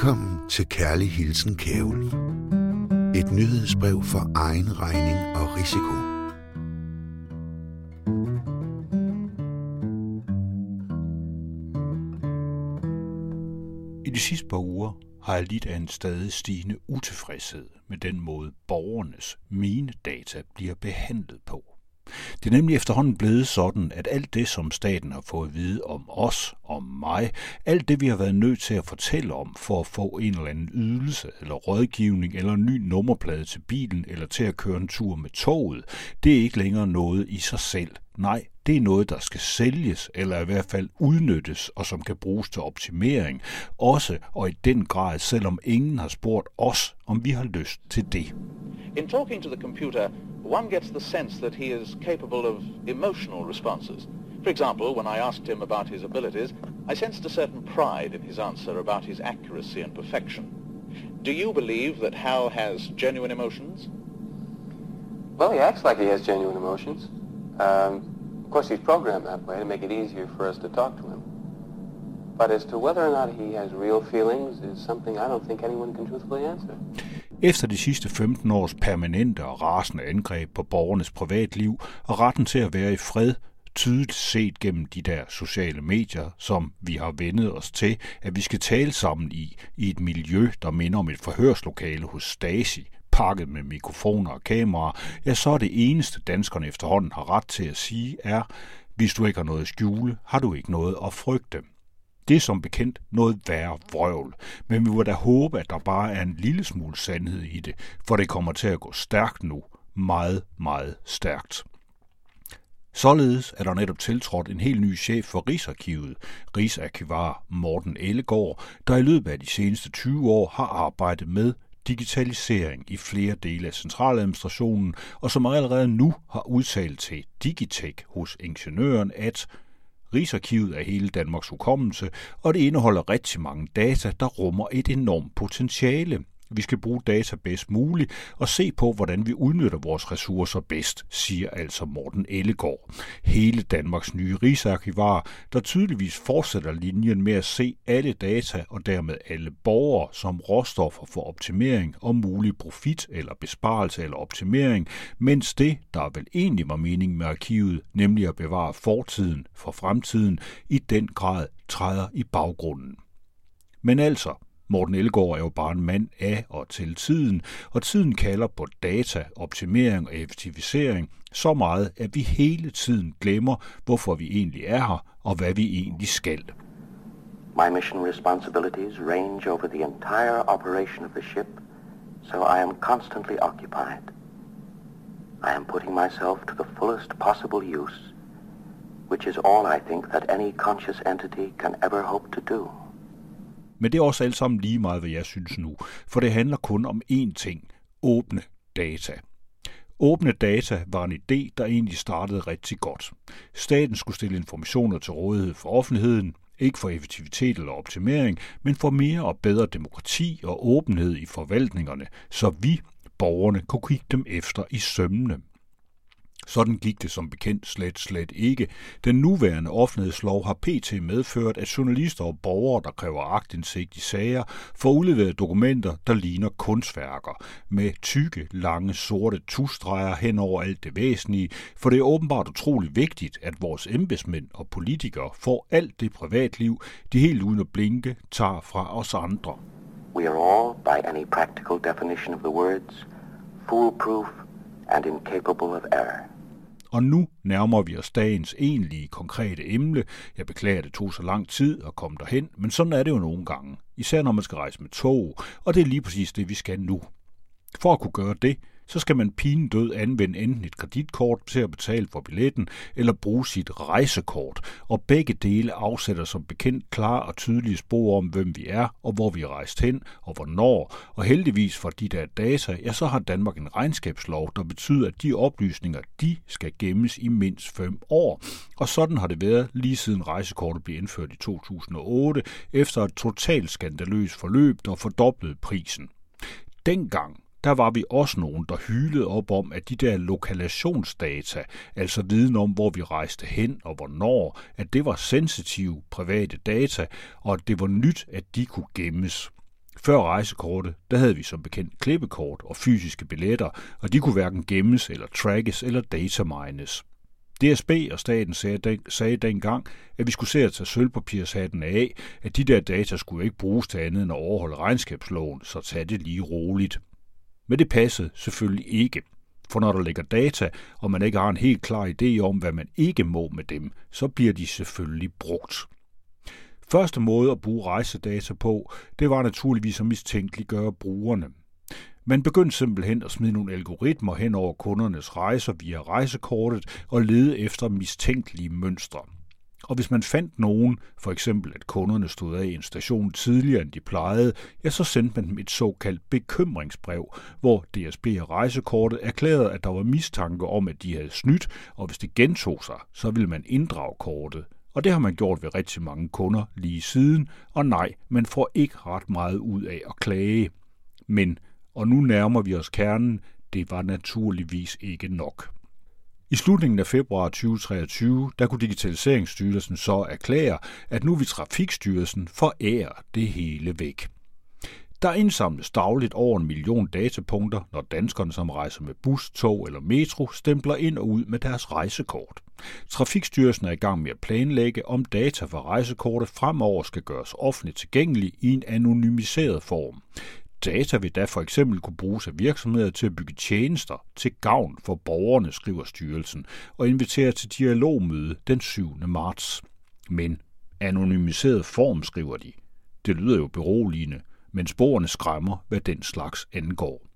Velkommen til Kærlig Hilsen Kævel. Et nyhedsbrev for egen regning og risiko. I de sidste par uger har jeg lidt af en stadig stigende utilfredshed med den måde borgernes mine data bliver behandlet på. Det er nemlig efterhånden blevet sådan, at alt det, som staten har fået at vide om os, om mig, alt det, vi har været nødt til at fortælle om for at få en eller anden ydelse, eller rådgivning, eller en ny nummerplade til bilen, eller til at køre en tur med toget, det er ikke længere noget i sig selv. Nej, det er noget, der skal sælges, eller i hvert fald udnyttes, og som kan bruges til optimering. Også og i den grad, selvom ingen har spurgt os, om vi har lyst til det. In talking to the computer, one gets the sense that he is capable of emotional responses. For example, when I asked him about his abilities, I sensed a certain pride in his answer about his accuracy and perfection. Do you believe that Hal has genuine emotions? Well, he acts like he has genuine emotions. Um, of course, he's programmed that way to make it easier for us to talk to him. But as to whether or not he has real feelings is something I don't think anyone can truthfully answer. Efter de sidste 15 års permanente og rasende angreb på borgernes privatliv og retten til at være i fred, tydeligt set gennem de der sociale medier, som vi har vendet os til, at vi skal tale sammen i, i et miljø, der minder om et forhørslokale hos Stasi, pakket med mikrofoner og kameraer, ja, så er det eneste, danskerne efterhånden har ret til at sige, er, hvis du ikke har noget at skjule, har du ikke noget at frygte. Det er som bekendt noget værre vrøvl, men vi må da håbe, at der bare er en lille smule sandhed i det, for det kommer til at gå stærkt nu. Meget, meget stærkt. Således er der netop tiltrådt en helt ny chef for Rigsarkivet, Rigsarkivar Morten Ellegaard, der i løbet af de seneste 20 år har arbejdet med digitalisering i flere dele af centraladministrationen, og som allerede nu har udtalt til Digitech hos ingeniøren, at Rigsarkivet er hele Danmarks hukommelse, og det indeholder rigtig mange data, der rummer et enormt potentiale. Vi skal bruge data bedst muligt og se på, hvordan vi udnytter vores ressourcer bedst, siger altså Morten Ellegaard. Hele Danmarks nye rigsarkivar, der tydeligvis fortsætter linjen med at se alle data og dermed alle borgere som råstoffer for optimering og mulig profit eller besparelse eller optimering, mens det, der vel egentlig var meningen med arkivet, nemlig at bevare fortiden for fremtiden, i den grad træder i baggrunden. Men altså, Morten Elgaard er jo bare en mand af og til tiden, og tiden kalder på data, optimering og effektivisering så meget, at vi hele tiden glemmer, hvorfor vi egentlig er her, og hvad vi egentlig skal. My mission responsibilities range over the entire operation of the ship, so I am constantly occupied. I am putting myself to the fullest possible use, which is all I think that any conscious entity can ever hope to do. Men det er også alt sammen lige meget, hvad jeg synes nu, for det handler kun om én ting, åbne data. Åbne data var en idé, der egentlig startede rigtig godt. Staten skulle stille informationer til rådighed for offentligheden, ikke for effektivitet eller optimering, men for mere og bedre demokrati og åbenhed i forvaltningerne, så vi, borgerne, kunne kigge dem efter i sømmene. Sådan gik det som bekendt slet slet ikke. Den nuværende offentlighedslov har pt. medført, at journalister og borgere, der kræver agtindsigt i sager, får udleveret dokumenter, der ligner kunstværker, med tykke, lange, sorte tusstreger hen over alt det væsentlige, for det er åbenbart utrolig vigtigt, at vores embedsmænd og politikere får alt det privatliv, de helt uden at blinke tager fra os andre. We are all, by any practical definition of the words, foolproof and incapable of error. Og nu nærmer vi os dagens egentlige konkrete emne. Jeg beklager, at det tog så lang tid at komme derhen, men sådan er det jo nogle gange. Især når man skal rejse med tog, og det er lige præcis det, vi skal nu. For at kunne gøre det, så skal man pinen død anvende enten et kreditkort til at betale for billetten, eller bruge sit rejsekort. Og begge dele afsætter som bekendt klare og tydelige spor om, hvem vi er, og hvor vi er rejst hen, og hvornår. Og heldigvis for de der data, ja, så har Danmark en regnskabslov, der betyder, at de oplysninger, de skal gemmes i mindst fem år. Og sådan har det været lige siden rejsekortet blev indført i 2008, efter et totalt skandaløst forløb, der fordoblede prisen. Dengang der var vi også nogen, der hylede op om, at de der lokalationsdata, altså viden om, hvor vi rejste hen og hvornår, at det var sensitive private data, og at det var nyt, at de kunne gemmes. Før rejsekortet, der havde vi som bekendt klippekort og fysiske billetter, og de kunne hverken gemmes eller trackes eller datamines. DSB og staten sagde, den, sagde dengang, at vi skulle se at tage sølvpapirshatten af, at de der data skulle ikke bruges til andet end at overholde regnskabsloven, så tag det lige roligt. Men det passede selvfølgelig ikke. For når der ligger data, og man ikke har en helt klar idé om, hvad man ikke må med dem, så bliver de selvfølgelig brugt. Første måde at bruge rejsedata på, det var naturligvis at mistænkeliggøre brugerne. Man begyndte simpelthen at smide nogle algoritmer hen over kundernes rejser via rejsekortet og lede efter mistænkelige mønstre. Og hvis man fandt nogen, for eksempel at kunderne stod af i en station tidligere end de plejede, ja, så sendte man dem et såkaldt bekymringsbrev, hvor DSB og rejsekortet erklærede, at der var mistanke om, at de havde snydt, og hvis det gentog sig, så ville man inddrage kortet. Og det har man gjort ved rigtig mange kunder lige siden, og nej, man får ikke ret meget ud af at klage. Men, og nu nærmer vi os kernen, det var naturligvis ikke nok. I slutningen af februar 2023, der kunne Digitaliseringsstyrelsen så erklære, at nu vil Trafikstyrelsen forære det hele væk. Der indsamles dagligt over en million datapunkter, når danskerne, som rejser med bus, tog eller metro, stempler ind og ud med deres rejsekort. Trafikstyrelsen er i gang med at planlægge, om data fra rejsekortet fremover skal gøres offentligt tilgængelig i en anonymiseret form. Data vil da for eksempel kunne bruges af virksomheder til at bygge tjenester til gavn for borgerne, skriver styrelsen, og inviterer til dialogmøde den 7. marts. Men anonymiseret form, skriver de. Det lyder jo beroligende, men sporene skræmmer, hvad den slags angår.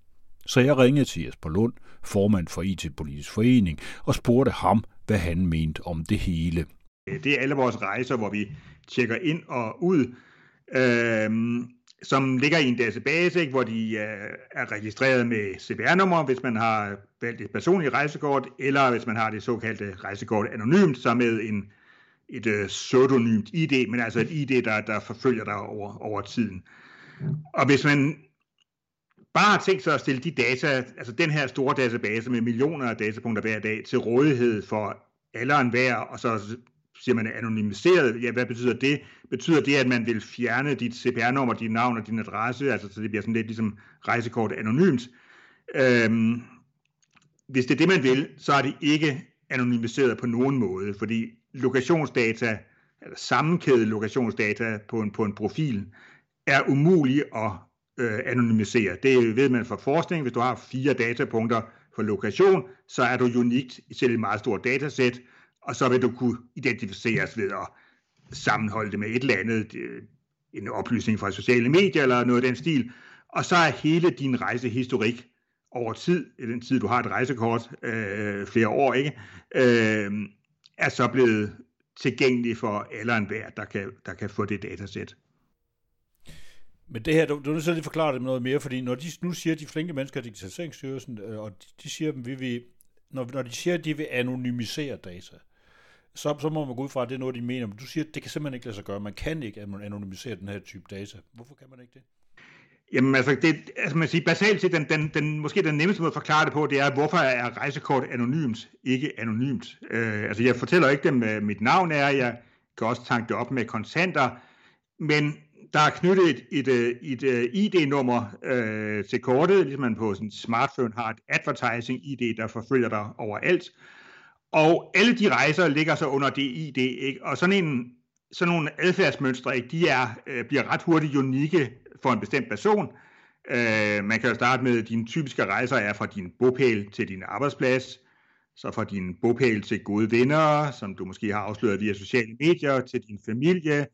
Så jeg ringede til Jesper Lund, formand for IT-politisk forening, og spurgte ham, hvad han mente om det hele. Det er alle vores rejser, hvor vi tjekker ind og ud. Øhm, som ligger i en database, ikke, hvor de er, er registreret med CPR-nummer, hvis man har valgt et personligt rejsekort, eller hvis man har det såkaldte rejsekort anonymt, så med en, et uh, pseudonymt ID, men altså et ID, der, der forfølger dig over, over tiden. Og hvis man bare har tænkt sig at stille de data, altså den her store database med millioner af datapunkter hver dag, til rådighed for alle og enhver, og så siger man anonymiseret, ja, hvad betyder det? Betyder det, at man vil fjerne dit CPR-nummer, dit navn og din adresse, altså så det bliver sådan lidt ligesom rejsekort anonymt? Øhm, hvis det er det, man vil, så er det ikke anonymiseret på nogen måde, fordi lokationsdata, eller sammenkædet lokationsdata på en, på en profil, er umulig at øh, anonymisere. Det ved man fra forskning. Hvis du har fire datapunkter for lokation, så er du unikt i selv et meget stort datasæt, og så vil du kunne identificeres ved at sammenholde det med et eller andet, øh, en oplysning fra sociale medier eller noget af den stil, og så er hele din rejsehistorik over tid, i den tid du har et rejsekort, øh, flere år, ikke, øh, er så blevet tilgængelig for alle og enhver, der kan, der kan få det datasæt. Men det her, du, du er nødt til at forklare det noget mere, fordi når de nu siger, de flinke mennesker i Digitaliseringsstyrelsen, øh, og de, de siger, dem, vi vil, når, når de siger, at de vil anonymisere data, så, så må man gå ud fra, at det er noget, de mener. Men du siger, at det kan simpelthen ikke lade sig gøre. Man kan ikke anonymisere den her type data. Hvorfor kan man ikke det? Jamen altså, det, altså man siger, basalt set, den, den, den, måske den nemmeste måde at forklare det på, det er, hvorfor er rejsekort anonymt, ikke anonymt. Øh, altså jeg fortæller ikke dem, hvad mit navn er, jeg kan også tanke det op med kontanter, men der er knyttet et, et, øh, et, øh, et ID-nummer øh, til kortet, ligesom man på sin smartphone har et advertising-ID, der forfølger dig overalt. Og alle de rejser ligger så under det ID, ikke? og sådan, en, sådan nogle adfærdsmønstre, ikke? de er, øh, bliver ret hurtigt unikke for en bestemt person. Øh, man kan jo starte med, at dine typiske rejser er fra din bopæl til din arbejdsplads, så fra din bopæl til gode venner, som du måske har afsløret via sociale medier, til din familie,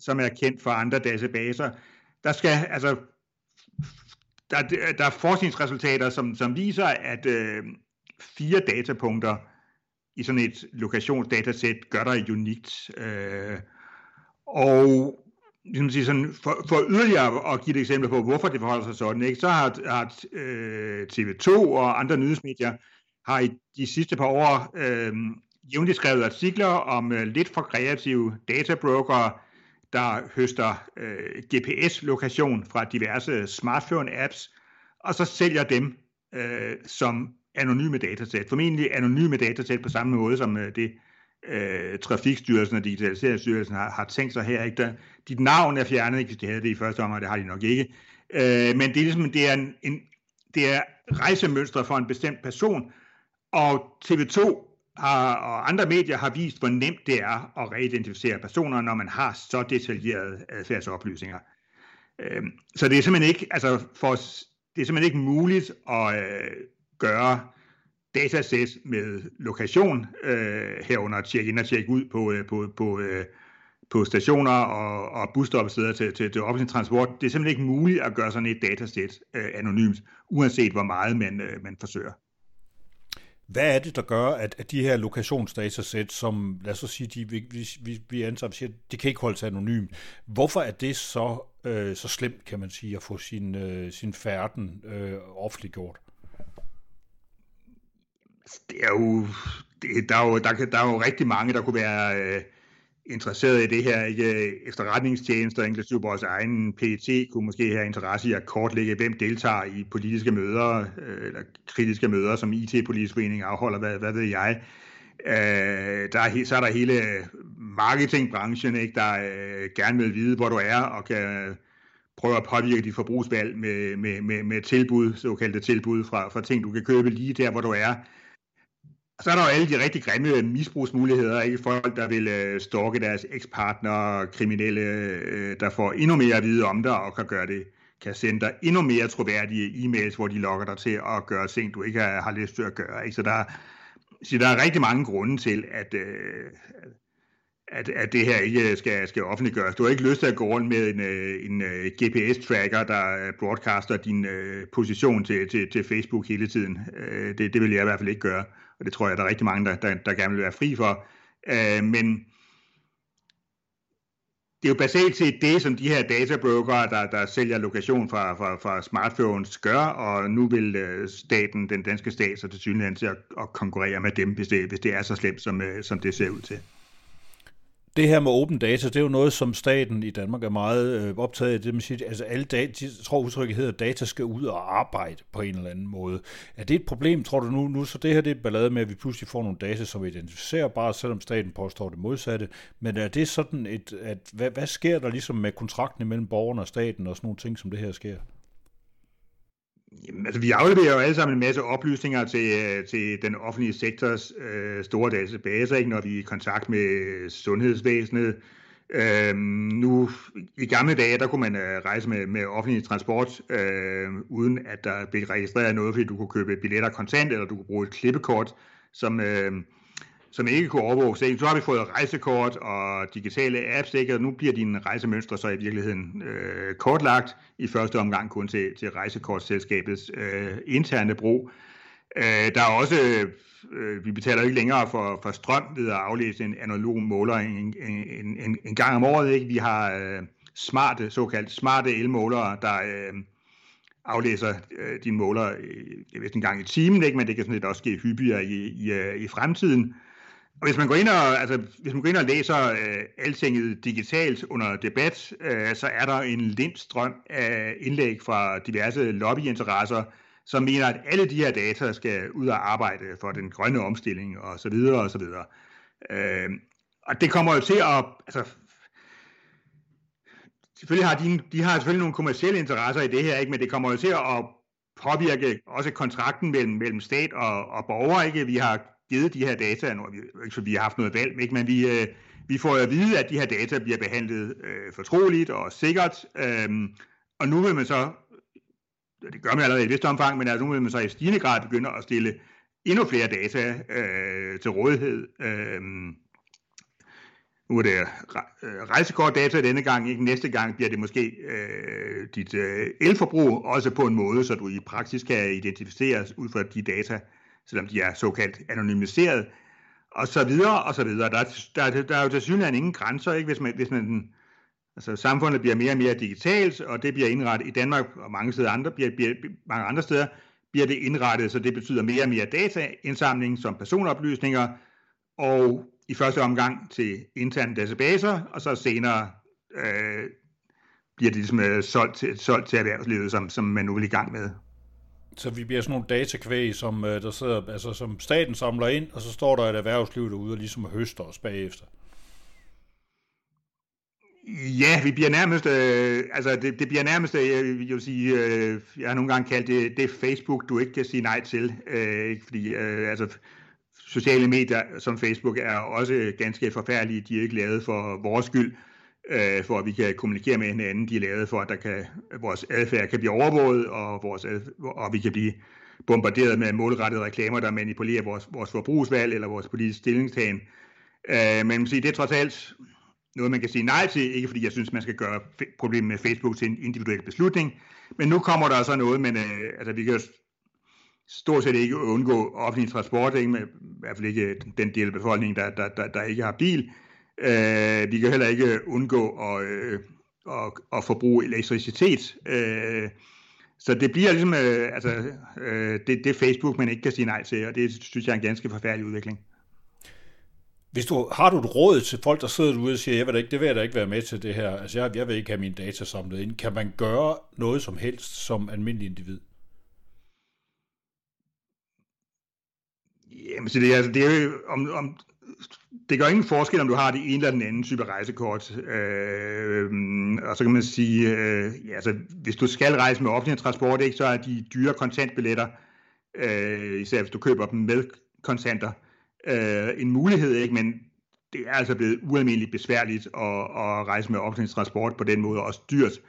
som er kendt fra andre databaser. Der skal altså der, der er forskningsresultater, som, som viser, at øh, fire datapunkter i sådan et lokationsdatasæt gør dig unikt. Øh, og ligesom sige sådan, for, for yderligere at give et eksempel på, hvorfor det forholder sig sådan, ikke, så har, har øh, TV2 og andre nyhedsmedier har i de sidste par år øh, jævnligt skrevet artikler om øh, lidt for kreative databrokere, der høster øh, GPS-lokation fra diverse smartphone-apps, og så sælger dem øh, som anonyme datasæt. Formentlig anonyme datasæt på samme måde som øh, det øh, Trafikstyrelsen og Digitaliseringsstyrelsen har, har tænkt sig her. Ikke? Der, dit navn er fjernet, ikke hvis de havde det i første omgang, det har de nok ikke. Øh, men det er ligesom, det er, en, en, det er rejsemønstre for en bestemt person, og TV2 har, og andre medier har vist, hvor nemt det er at reidentificere personer, når man har så detaljerede adfærdsoplysninger. Øh, så det er simpelthen ikke, altså for, det er simpelthen ikke muligt at øh, gøre datasæt med lokation, øh, herunder tjekke ind og tjekke ud på, øh, på, på, øh, på stationer og, og busstoppesteder til, til, til offentlig transport. Det er simpelthen ikke muligt at gøre sådan et datasæt øh, anonymt, uanset hvor meget man, øh, man forsøger. Hvad er det, der gør, at, at de her lokationsdatasæt, som lad os sige, de, vi, vi, vi antager, siger, de kan ikke holdes anonymt. Hvorfor er det så, øh, så slemt, kan man sige, at få sin, øh, sin færden øh, offentliggjort? Det er jo, det, der, er jo, der, der er jo rigtig mange, der kunne være øh, interesseret i det her. Ikke? Efterretningstjenester, inklusive vores egen PET, kunne måske have interesse i at kortlægge, hvem deltager i politiske møder, øh, eller kritiske møder, som IT-politisk forening afholder, hvad, hvad ved jeg. Øh, der er, så er der hele marketingbranchen, ikke, der øh, gerne vil vide, hvor du er, og kan prøve at påvirke dit forbrugsvalg med, med, med, med tilbud, såkaldte tilbud fra, fra ting, du kan købe lige der, hvor du er. Og så er der jo alle de rigtig grimme misbrugsmuligheder, ikke? Folk, der vil øh, stalke deres ekspartner, kriminelle, øh, der får endnu mere at vide om dig og kan gøre det kan sende dig endnu mere troværdige e-mails, hvor de lokker dig til at gøre ting, du ikke har, har lyst til at gøre. Ikke? Så, der, så der er rigtig mange grunde til, at, øh, at, at det her ikke skal, skal offentliggøres. Du har ikke lyst til at gå rundt med en, øh, en, øh, GPS-tracker, der broadcaster din position til, til, til Facebook hele tiden. Det, det vil jeg i hvert fald ikke gøre og det tror jeg, der er rigtig mange, der, der, der gerne vil være fri for. Øh, men det er jo basalt set det, som de her databroker, der, der sælger lokation fra, fra, fra smartphones, gør, og nu vil øh, staten, den danske stat, så til synligheden til at, at konkurrere med dem, hvis det, hvis det er så slemt, som, øh, som det ser ud til det her med open data, det er jo noget, som staten i Danmark er meget øh, optaget af. Det man siger, altså alle data, jeg tror udtrykket hedder, at data skal ud og arbejde på en eller anden måde. Er det et problem, tror du nu? Nu så det her det er ballade med, at vi pludselig får nogle data, som vi identificerer bare, selvom staten påstår det modsatte. Men er det sådan et, at hvad, hvad sker der ligesom med kontrakten mellem borgerne og staten og sådan nogle ting, som det her sker? Jamen, altså, vi afleverer jo alle sammen en masse oplysninger til, øh, til den offentlige sektors øh, store databaser, ikke, når vi er i kontakt med sundhedsvæsenet. Øhm, nu, i gamle dage, der kunne man øh, rejse med, med offentlig transport, øh, uden at der blev registreret noget, fordi du kunne købe billetter kontant, eller du kunne bruge et klippekort, som, øh, som ikke kunne overvåges. Så har vi fået rejsekort og digitale apps, ikke? og nu bliver dine rejsemønstre så i virkeligheden øh, kortlagt i første omgang kun til, til rejsekortselskabets øh, interne brug. Øh, der er også, øh, vi betaler ikke længere for, for strøm ved at aflæse en analog måler en, en, en, en gang om året. Ikke? Vi har øh, smarte, såkaldt smarte elmålere, der øh, aflæser øh, dine måler, øh, jeg ved en gang i timen, ikke? men det kan sådan lidt også ske hyppigere i, i, øh, i fremtiden. Og hvis man går ind og, altså, hvis man går ind og læser øh, altinget digitalt under debat, øh, så er der en lindstrøm af indlæg fra diverse lobbyinteresser, som mener, at alle de her data skal ud og arbejde for den grønne omstilling og så videre og så videre. Øh, og det kommer jo til at, altså, selvfølgelig har de, de har selvfølgelig nogle kommersielle interesser i det her, ikke, men det kommer jo til at påvirke også kontrakten mellem, mellem stat og, og borger. Ikke? Vi har givet de her data, nu ikke så vi har haft noget valg, ikke? men vi, øh, vi får at vide, at de her data bliver behandlet øh, fortroligt og sikkert, øh, og nu vil man så, det gør man allerede i et vist omfang, men altså nu vil man så i stigende grad begynde at stille endnu flere data øh, til rådighed. Øh, nu er det øh, rejsekortdata denne gang, ikke næste gang bliver det måske øh, dit øh, elforbrug, også på en måde, så du i praksis kan identificeres ud fra de data, selvom de er såkaldt anonymiseret, og så videre, og så videre. Der, der, der er jo til synligheden ingen grænser, ikke? Hvis, man, hvis man, altså samfundet bliver mere og mere digitalt, og det bliver indrettet i Danmark og mange, steder andre, bliver, bliver, mange andre steder, bliver det indrettet, så det betyder mere og mere dataindsamling som personoplysninger, og i første omgang til interne databaser, og så senere øh, bliver det ligesom øh, solgt, til, solgt til erhvervslivet, som, som man nu vil i gang med. Så vi bliver sådan nogle datakvæg, som, øh, der sidder, altså, som staten samler ind, og så står der et erhvervsliv derude og ligesom høster os bagefter. Ja, vi bliver nærmest, øh, altså det, det bliver nærmest, øh, jeg, jeg vil sige, øh, jeg har nogle gange kaldt det, det Facebook, du ikke kan sige nej til, øh, fordi øh, altså sociale medier som Facebook er også ganske forfærdelige, de er ikke lavet for vores skyld, øh, for at vi kan kommunikere med hinanden, de er lavet for, at der kan, vores adfærd kan blive overvåget, og, vores og vi kan blive bombarderet med målrettede reklamer, der manipulerer vores, vores forbrugsvalg eller vores politiske stillingstagen. Øh, men det er trods alt noget, man kan sige nej til, ikke fordi jeg synes, man skal gøre problemet med Facebook til en individuel beslutning, men nu kommer der så noget, men øh, altså, vi kan jo stort set ikke undgå offentlig transport, ikke? Med, i hvert fald ikke den del af befolkningen, der, der, der, der ikke har bil. Øh, vi kan heller ikke undgå at, øh, at, at forbruge elektricitet. Øh, så det bliver ligesom øh, altså, øh, det, det Facebook, man ikke kan sige nej til, og det synes jeg er en ganske forfærdelig udvikling. Hvis du, har du et råd til folk, der sidder derude og siger, jeg vil da ikke, det vil jeg da ikke være med til det her, altså jeg, jeg vil ikke have mine data samlet ind. Kan man gøre noget som helst som almindelig individ? Jamen, så det, altså, det er jo, om, om, det gør ingen forskel, om du har det ene eller den anden type rejsekort. Øh, og så kan man sige, øh, ja, altså, hvis du skal rejse med offentlig transport, ikke, så er de dyre kontantbilletter, øh, især hvis du køber dem med kontanter, øh, en mulighed, ikke? men det er altså blevet ualmindeligt besværligt at, at rejse med offentlig transport på den måde, også dyrt.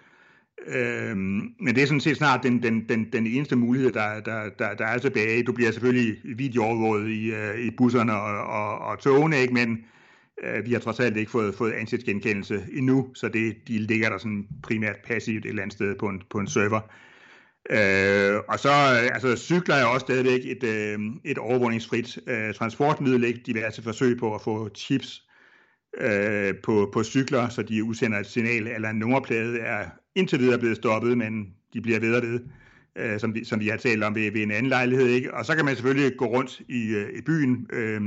Øhm, men det er sådan set snart den, den, den, den eneste mulighed, der, der, der, der er tilbage. Du bliver selvfølgelig videoovervåget i, øh, i busserne og, og, og togene, ikke? men øh, vi har trods alt ikke fået, fået ansigtsgenkendelse endnu, så det, de ligger der sådan primært passivt et eller andet sted på en, på en server. Øh, og så øh, altså, cykler er også stadigvæk et, øh, et overvågningsfrit øh, transportmiddel, ikke? diverse forsøg på at få chips øh, på, på cykler, så de udsender et signal eller en nummerplade, er indtil videre blevet stoppet, men de bliver ved og ved, øh, som, vi, som vi har talt om ved, ved en anden lejlighed. Ikke? Og så kan man selvfølgelig gå rundt i, øh, i byen. Øh,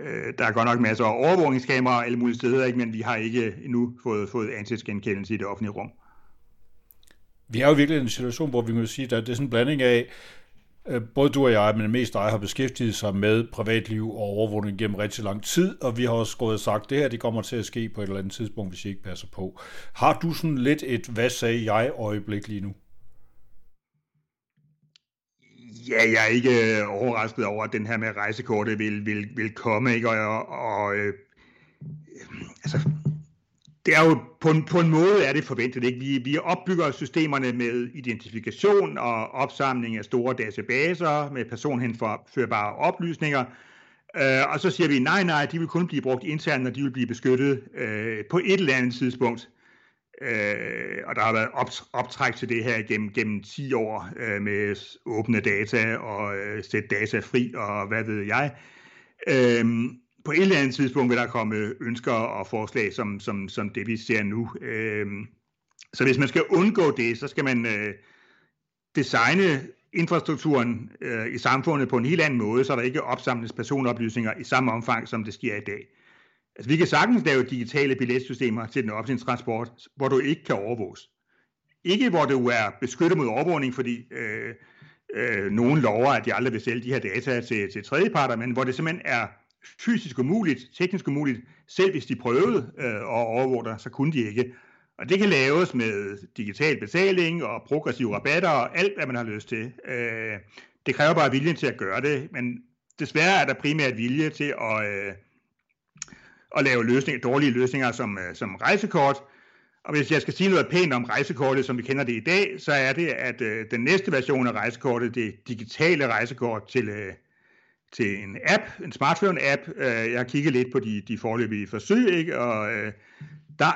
øh, der er godt nok masser af overvågningskameraer alle mulige steder, ikke? men vi har ikke endnu fået, fået ansigtsgenkendelse i det offentlige rum. Vi er jo virkelig i en situation, hvor vi må sige, at det er sådan en blanding af, Øh, både du og jeg, men mest dig, har beskæftiget sig med privatliv og overvågning gennem rigtig lang tid, og vi har også gået og sagt, at det her det kommer til at ske på et eller andet tidspunkt, hvis I ikke passer på. Har du sådan lidt et, hvad sagde jeg øjeblik lige nu? Ja, jeg er ikke øh, overrasket over, at den her med rejsekortet vil, vil, vil komme, ikke? Og, og øh, altså, det er jo på en, på en måde er det forventet. Ikke? Vi, vi opbygger systemerne med identifikation og opsamling af store databaser med personhenførbare oplysninger. Øh, og så siger vi, nej, nej, de vil kun blive brugt internt, og de vil blive beskyttet øh, på et eller andet tidspunkt. Øh, og der har været op, optræk til det her gennem, gennem 10 år øh, med åbne data og øh, sætte data fri og hvad ved jeg. Øh, på et eller andet tidspunkt vil der komme ønsker og forslag, som, som, som det vi ser nu. Øh, så hvis man skal undgå det, så skal man øh, designe infrastrukturen øh, i samfundet på en helt anden måde, så der ikke opsamles personoplysninger i samme omfang, som det sker i dag. Altså, vi kan sagtens lave digitale billetsystemer til den offentlige transport, hvor du ikke kan overvåges. Ikke hvor du er beskyttet mod overvågning, fordi øh, øh, nogen lover, at de aldrig vil sælge de her data til, til tredjeparter, men hvor det simpelthen er fysisk umuligt, teknisk umuligt, selv hvis de prøvede øh, at overvåge dig, så kunne de ikke. Og det kan laves med digital betaling og progressive rabatter og alt, hvad man har lyst til. Øh, det kræver bare viljen til at gøre det, men desværre er der primært vilje til at, øh, at lave løsninger, dårlige løsninger som, øh, som rejsekort. Og hvis jeg skal sige noget pænt om rejsekortet, som vi kender det i dag, så er det, at øh, den næste version af rejsekortet, det digitale rejsekort til, øh, til en app, en smartphone-app. Øh, jeg har kigget lidt på de, de forløbige forsøg, ikke? og øh, der,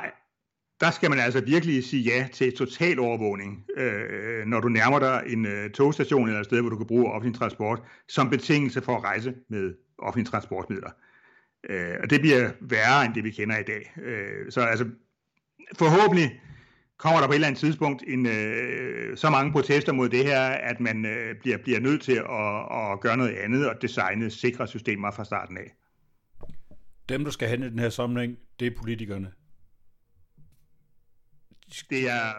der skal man altså virkelig sige ja til total overvågning, øh, når du nærmer dig en øh, togstation eller et sted, hvor du kan bruge offentlig transport, som betingelse for at rejse med offentlige transportmidler. Øh, og det bliver værre end det, vi kender i dag. Øh, så altså, forhåbentlig kommer der på et eller andet tidspunkt en, øh, så mange protester mod det her, at man øh, bliver, bliver nødt til at, at gøre noget andet og designe sikre systemer fra starten af. Dem, der skal handle i den her sammenhæng, det er politikerne. Det er,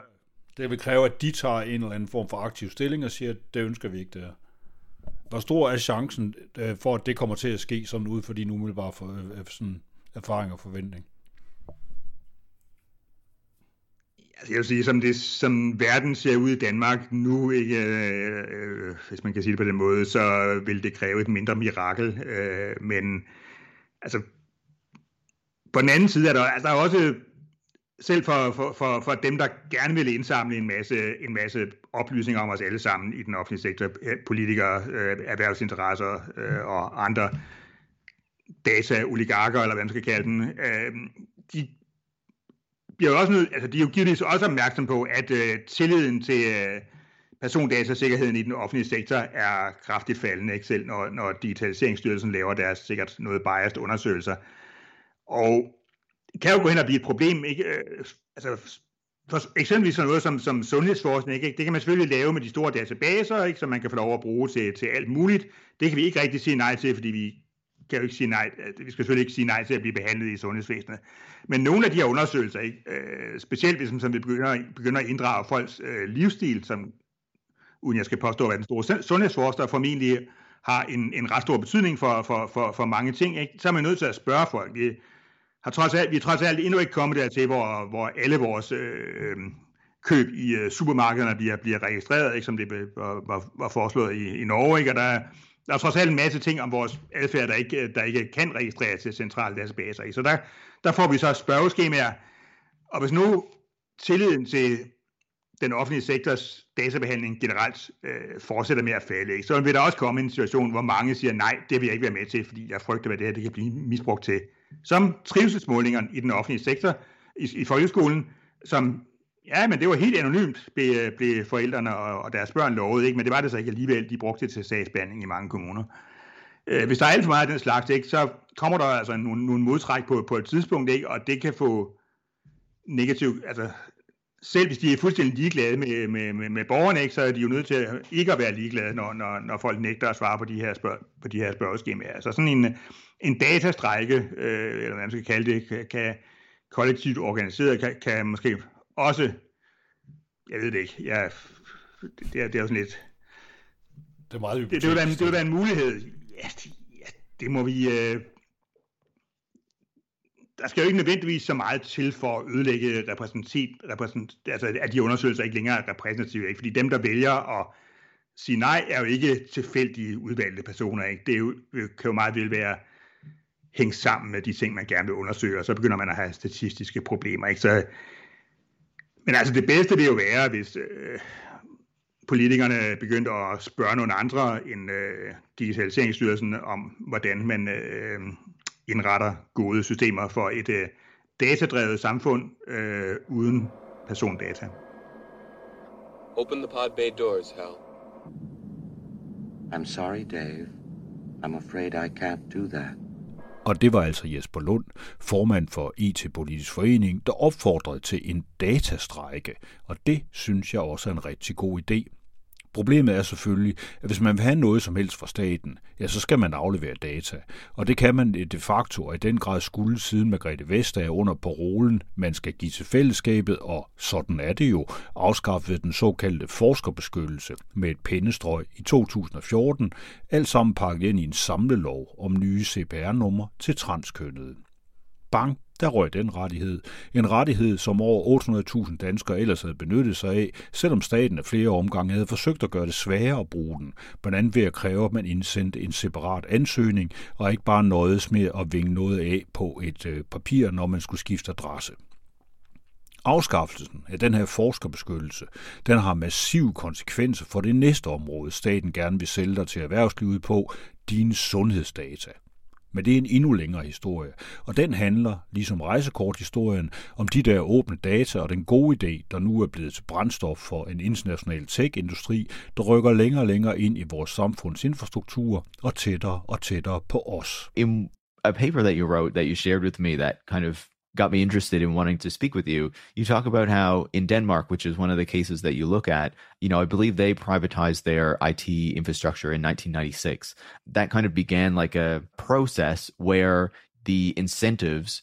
Det vil kræve, at de tager en eller anden form for aktiv stilling og siger, at det ønsker vi ikke det her. Hvor stor er chancen øh, for, at det kommer til at ske sådan ud for din umiddelbare for, øh, sådan erfaring og forventning? Altså jeg vil sige, som, det, som verden ser ud i Danmark nu, ikke, øh, øh, hvis man kan sige det på den måde, så vil det kræve et mindre mirakel. Øh, men altså, på den anden side er der, altså, der er også, selv for, for, for, for dem, der gerne vil indsamle en masse, en masse oplysninger om os alle sammen i den offentlige sektor, øh, politikere, øh, erhvervsinteresser øh, og andre data-oligarker, eller hvad man skal kalde dem, øh, de bliver også nødt, altså de er jo givetvis også opmærksom på, at øh, tilliden til øh, persondatasikkerheden i den offentlige sektor er kraftigt faldende, ikke selv når, når Digitaliseringsstyrelsen laver deres sikkert noget biased undersøgelser. Og det kan jo gå hen og blive et problem, ikke? Øh, altså, for eksempelvis sådan noget som, som sundhedsforskning, ikke? det kan man selvfølgelig lave med de store databaser, ikke? som man kan få lov at bruge til, til alt muligt. Det kan vi ikke rigtig sige nej til, fordi vi kan jo ikke sige nej, øh, vi skal selvfølgelig ikke sige nej til at blive behandlet i sundhedsvæsenet. Men nogle af de her undersøgelser, ikke, øh, specielt hvis man vi begynder, begynder at inddrage folks øh, livsstil, som uden jeg skal påstå at være den store sundhedsforsker, formentlig har en, en ret stor betydning for, for, for, for mange ting, ikke? så er man nødt til at spørge folk. Vi, har trods alt, vi er trods alt endnu ikke kommet dertil, hvor, hvor alle vores øh, køb i øh, supermarkederne bliver, bliver registreret, ikke, som det var, var, var foreslået i, i Norge. Ikke? Og der, der er trods alt en masse ting om vores adfærd, der ikke, der ikke kan registreres til centrale databaser. i. Så der, der får vi så spørgeskemaer. Og hvis nu tilliden til den offentlige sektors databehandling generelt øh, fortsætter med at falde, ikke? så vil der også komme en situation, hvor mange siger, nej, det vil jeg ikke være med til, fordi jeg frygter, hvad det her det kan blive misbrugt til. Som trivselsmålingerne i den offentlige sektor, i, i folkeskolen, som, ja, men det var helt anonymt, blev, blev forældrene og, og deres børn lovet, ikke? men det var det så ikke alligevel, de brugte det til sagsbehandling i mange kommuner. Øh, hvis der er alt for meget af den slags, ikke, så kommer der altså nogle, nogle modtræk på, på et tidspunkt, ikke? og det kan få negativ, altså selv hvis de er fuldstændig ligeglade med, med, med, med borgerne, ikke, så er de jo nødt til at, ikke at være ligeglade, når, når, når folk nægter at svare på de her, spørg, på de her spørgeskemaer. Altså sådan en, en datastrække, øh, eller hvad man skal kalde det, kan, kan kollektivt organiseret, kan, kan måske også, jeg ved det ikke, jeg, det, er, det er jo sådan lidt... Det er meget det, det, vil være, det vil være en mulighed. Ja, det, ja, det må vi... Øh, der skal jo ikke nødvendigvis så meget til for at ødelægge repræsentat, repræsent, altså at de undersøgelser ikke længere er repræsentative, ikke? fordi dem, der vælger at sige nej, er jo ikke tilfældige udvalgte personer. Ikke? Det er jo, kan jo meget vel være hænge sammen med de ting, man gerne vil undersøge, og så begynder man at have statistiske problemer. Ikke? Så, men altså det bedste vil jo være, hvis øh, politikerne begyndte at spørge nogle andre end øh, Digitaliseringsstyrelsen om, hvordan man øh, indretter gode systemer for et øh, datadrevet samfund øh, uden persondata. Open the pod bay doors, Hal. I'm sorry, Dave. I'm afraid I can't do that. Og det var altså Jesper Lund, formand for IT-politisk forening, der opfordrede til en datastrække, og det synes jeg også er en rigtig god idé. Problemet er selvfølgelig, at hvis man vil have noget som helst fra staten, ja, så skal man aflevere data. Og det kan man eh, de facto og i den grad skulle siden Margrethe Vestager under parolen, man skal give til fællesskabet, og sådan er det jo, afskaffet den såkaldte forskerbeskyttelse med et pindestrøg i 2014, alt sammen pakket ind i en samlelov om nye CPR-numre til transkønnede. Bang, der røg den rettighed. En rettighed, som over 800.000 danskere ellers havde benyttet sig af, selvom staten af flere omgange havde forsøgt at gøre det sværere at bruge den, blandt andet ved at kræve, at man indsendte en separat ansøgning, og ikke bare nøjedes med at vinge noget af på et øh, papir, når man skulle skifte adresse. Afskaffelsen af den her forskerbeskyttelse, den har massive konsekvenser for det næste område, staten gerne vil sælge dig til erhvervslivet på, dine sundhedsdata. Men det er en endnu længere historie, og den handler, ligesom rejsekorthistorien, om de der åbne data og den gode idé, der nu er blevet til brændstof for en international tech-industri, der rykker længere og længere ind i vores samfunds infrastruktur og tættere og tættere på os. In a paper that you wrote that you shared with me that kind of got me interested in wanting to speak with you. You talk about how in Denmark, which is one of the cases that you look at, you know, I believe they privatized their IT infrastructure in 1996. That kind of began like a process where the incentives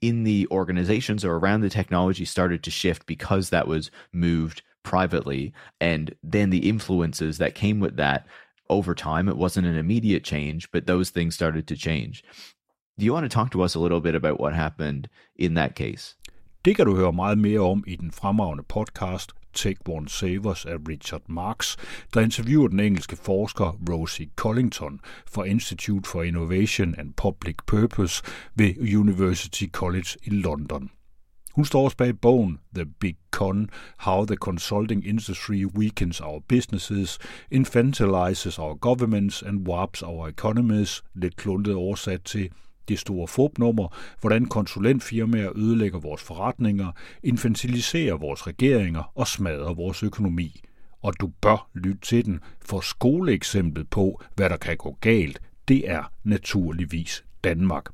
in the organizations or around the technology started to shift because that was moved privately and then the influences that came with that over time. It wasn't an immediate change, but those things started to change. Do you want to talk to us a little bit about what happened in that case? Det kan du høre meget mere om i den fremragende podcast Take One Savers af Richard Marks, der interviewer den engelske forsker Rosie Collington fra Institute for Innovation and Public Purpose ved University College i London. Hun står også bag bogen The Big Con, How the Consulting Industry Weakens Our Businesses, Infantilizes Our Governments and Warps Our Economies, lidt kluntet oversat til det store fobnummer, hvordan konsulentfirmaer ødelægger vores forretninger, infantiliserer vores regeringer og smadrer vores økonomi. Og du bør lytte til den, for skoleeksemplet på, hvad der kan gå galt, det er naturligvis Danmark.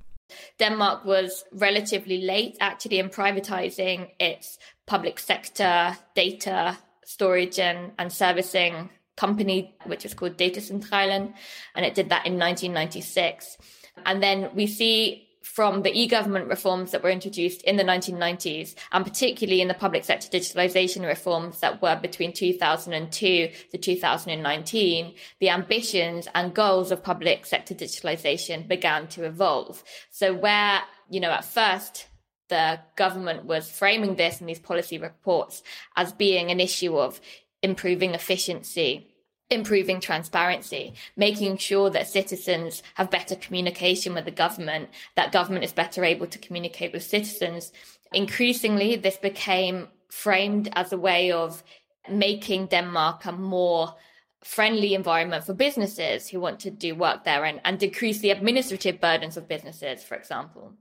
Denmark was relatively late actually in privatizing its public sector data storage and, and servicing company, which is called Datacentralen, and it did that in 1996. And then we see from the e-government reforms that were introduced in the 1990s, and particularly in the public sector digitalization reforms that were between 2002 to 2019, the ambitions and goals of public sector digitalization began to evolve. So where, you know, at first the government was framing this and these policy reports as being an issue of improving efficiency, improving transparency, making sure that citizens have better communication with the government, that government is better able to communicate with citizens. Increasingly, this became framed as a way of making Denmark a more friendly environment for businesses who want to do work there and, and decrease the administrative burdens of businesses, for example.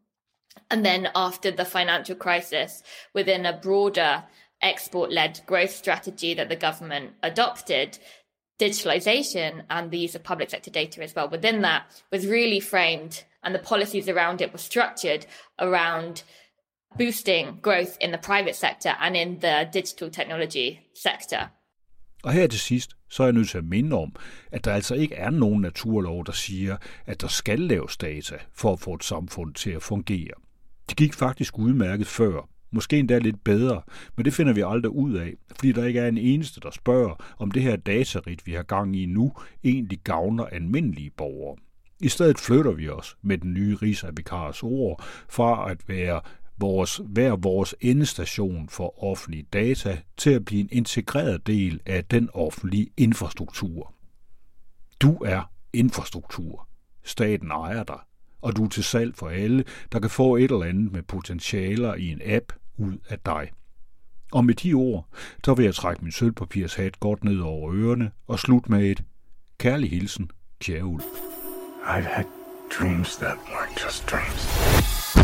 And then after the financial crisis, within a broader export led growth strategy that the government adopted, digitalization and the use of public sector data as well within that was really framed and the policies around it were structured around boosting growth in the private sector and in the digital technology sector. Og her til sidst, så er jeg nødt til at minde om, at der altså ikke er nogen naturlov, der siger, at der skal laves data for at få et samfund til at fungere. Det gik faktisk udmærket før, Måske endda lidt bedre, men det finder vi aldrig ud af, fordi der ikke er en eneste, der spørger, om det her datarit, vi har gang i nu, egentlig gavner almindelige borgere. I stedet flytter vi os med den nye Rigsadvikars ord fra at være vores, hver vores endestation for offentlige data til at blive en integreret del af den offentlige infrastruktur. Du er infrastruktur. Staten ejer dig, og du er til salg for alle, der kan få et eller andet med potentialer i en app, ud af dig. Og med de ord, så vil jeg trække min sølvpapirshat godt ned over ørerne og slutte med et kærlig hilsen, Kjærul. I've had dreams that weren't just dreams.